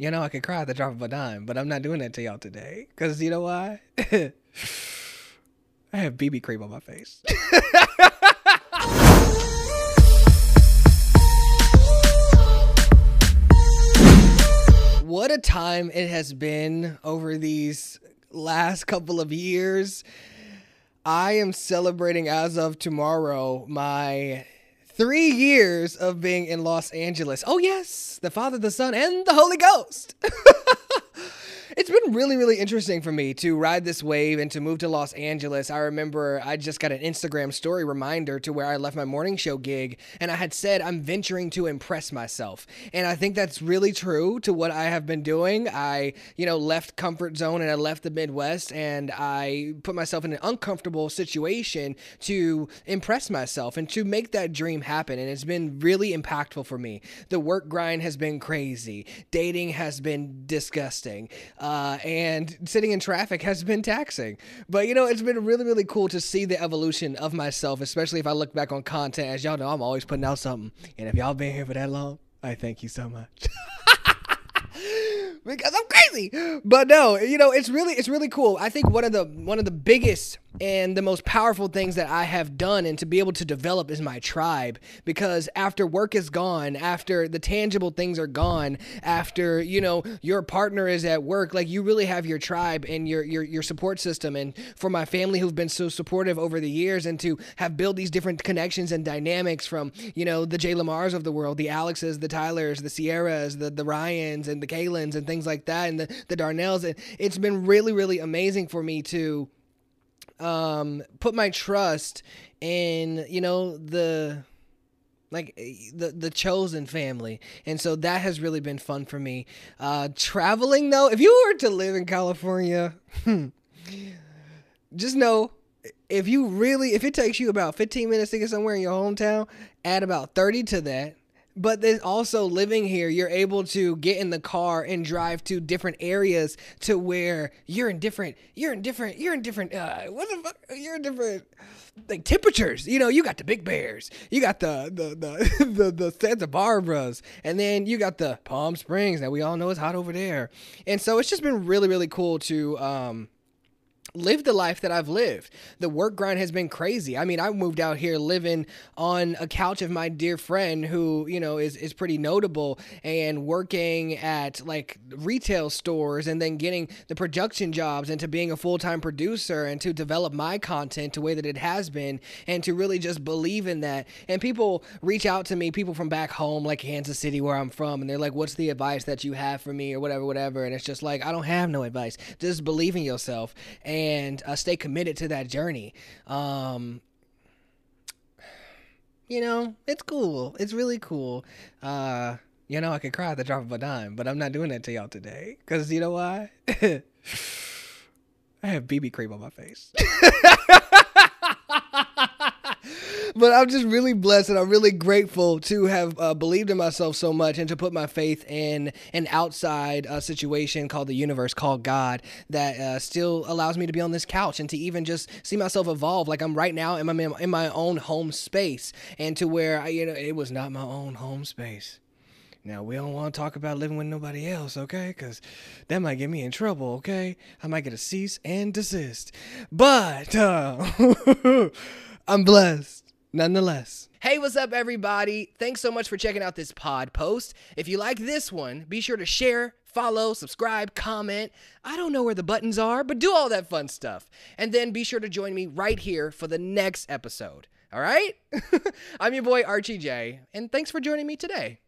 You know, I could cry at the drop of a dime, but I'm not doing that to y'all today. Because you know why? I have BB cream on my face. what a time it has been over these last couple of years. I am celebrating as of tomorrow my three years of being in Los Angeles. Oh, yes, the Father, the Son, and the Holy Ghost. really, really interesting for me to ride this wave and to move to Los Angeles. I remember I just got an Instagram story reminder to where I left my morning show gig and I had said I'm venturing to impress myself. And I think that's really true to what I have been doing. I, you know, left comfort zone and I left the Midwest and I put myself in an uncomfortable situation to impress myself and to make that dream happen. And it's been really impactful for me. The work grind has been crazy. Dating has been disgusting. Uh, and sitting in traffic has been taxing. But you know, it's been really, really cool to see the evolution of myself, especially if I look back on content. As y'all know, I'm always putting out something. And if y'all been here for that long, I thank you so much. because I'm crazy. But no, you know, it's really it's really cool. I think one of the one of the biggest and the most powerful things that I have done and to be able to develop is my tribe because after work is gone, after the tangible things are gone, after, you know, your partner is at work, like you really have your tribe and your your your support system and for my family who've been so supportive over the years and to have built these different connections and dynamics from, you know, the Jay Lamars of the world, the Alexes, the Tylers, the Sierras, the the Ryans and the Kaylins and things like that and the the Darnells and it's been really really amazing for me to um, put my trust in you know the like the the chosen family. And so that has really been fun for me. Uh traveling though if you were to live in california just know if you really if it takes you about 15 minutes to get somewhere in your hometown add about 30 to that but then also living here you're able to get in the car and drive to different areas to where you're in different you're in different you're in different uh what the fuck? You're in different like temperatures. You know you got the big bears you got the the the the, the santa barbaras and then you got the palm springs that we all know is hot over there. And so it's just been really really cool to um live the life that I've lived. The work grind has been crazy. I mean, I moved out here living on a couch of my dear friend who, you know, is is pretty notable and working at like retail stores and then getting the production jobs and to being a full-time producer and to develop my content the way that it has been and to really just believe in that. And people reach out to me, people from back home like Kansas City where I'm from, and they're like, "What's the advice that you have for me or whatever whatever?" And it's just like, "I don't have no advice. Just believe in yourself." And and uh, stay committed to that journey. Um, you know, it's cool. It's really cool. Uh, you know, I could cry at the drop of a dime, but I'm not doing that to y'all today. Because you know why? I have BB cream on my face. but I'm just really blessed and I'm really grateful to have uh, believed in myself so much and to put my faith in an outside uh, situation called the universe, called God, that uh, still allows me to be on this couch and to even just see myself evolve. Like I'm right now in my in my own home space, and to where I, you know, it was not my own home space. Now, we don't want to talk about living with nobody else, okay? Because that might get me in trouble, okay? I might get a cease and desist. But uh, I'm blessed nonetheless. Hey, what's up, everybody? Thanks so much for checking out this pod post. If you like this one, be sure to share, follow, subscribe, comment. I don't know where the buttons are, but do all that fun stuff. And then be sure to join me right here for the next episode. All right? I'm your boy, Archie J, and thanks for joining me today.